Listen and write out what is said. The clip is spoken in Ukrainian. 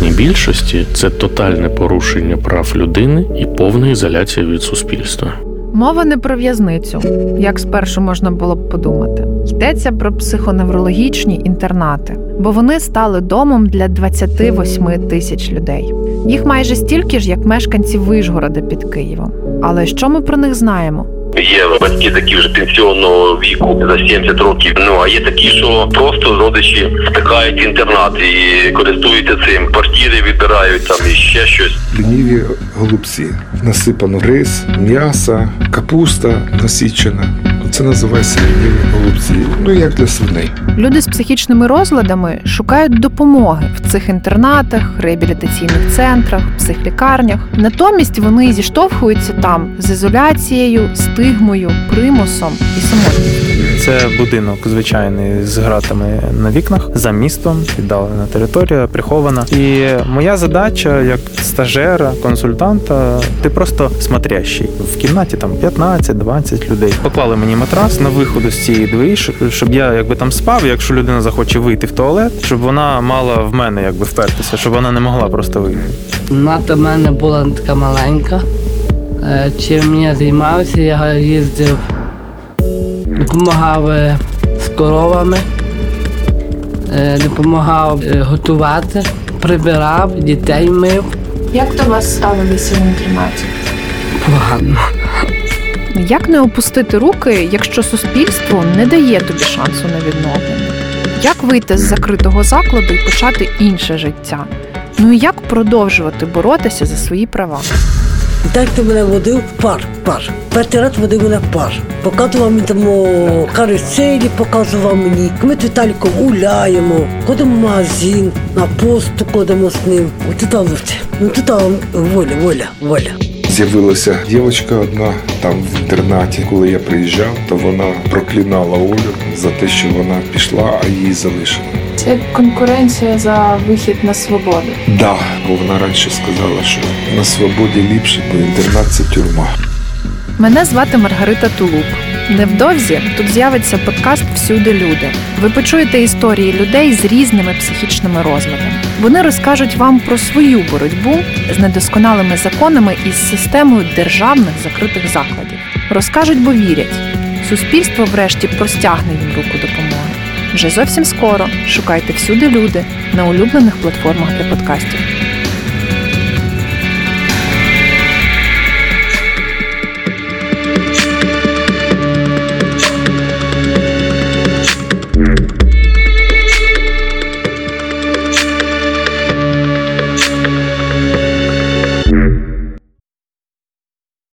переважній більшості це тотальне порушення прав людини і повна ізоляція від суспільства. Мова не про в'язницю, як спершу можна було б подумати. Йдеться про психоневрологічні інтернати, бо вони стали домом для 28 тисяч людей. Їх майже стільки ж, як мешканців Вишгорода під Києвом. Але що ми про них знаємо? Є батьки такі вже пенсіонного віку за 70 років. Ну а є такі, що просто родичі втикають інтернат і користуються цим. Квартири відбирають там і ще щось. Лініві голубці насипано рис, м'ясо, капуста насічена. Це називається лініві голубці. Ну як для свиней. Люди з психічними розладами шукають допомоги в цих інтернатах, реабілітаційних центрах, психлікарнях. Натомість вони зіштовхуються там з ізоляцією, стигмою, примусом і самотністю. Це будинок звичайний з гратами на вікнах за містом, віддалена територія, прихована. І моя задача як стажера, консультанта, ти просто смотрящий. В кімнаті там 15-20 людей. Поклали мені матрас на виходу з цієї двері, щоб я якби там спав. Якщо людина захоче вийти в туалет, щоб вона мала в мене якби впертися, щоб вона не могла просто вийти. Мати в мене була така маленька. Е, чим я займався, я їздив, допомагав е, з коровами, е, допомагав готувати, прибирав, дітей мив. Як до вас ставилися в інтернаті? Погано. Як не опустити руки, якщо суспільство не дає тобі шансу на відновлення? Як вийти з закритого закладу і почати інше життя? Ну і як продовжувати боротися за свої права? Дайте мене водив пар, пар. Перший раз водив мене в пар. Показував мені там каруселі, показував мені. Ми з Віталіком гуляємо, ходимо в магазин, на посту ходимо з ним. Тут лучше. Ну тут воля, воля, воля. З'явилася дівчинка одна там в інтернаті. Коли я приїжджав, то вона проклинала Олю за те, що вона пішла, а її залишили. Це конкуренція за вихід на свободу. Да, бо вона раніше сказала, що на свободі ліпше, бо інтернат це тюрма. Мене звати Маргарита Тулуб. Невдовзі тут з'явиться подкаст Всюди люди. Ви почуєте історії людей з різними психічними розладами. Вони розкажуть вам про свою боротьбу з недосконалими законами і з системою державних закритих закладів. Розкажуть, бо вірять. Суспільство, врешті, простягне їм руку допомоги. Вже зовсім скоро шукайте всюди люди на улюблених платформах для подкастів.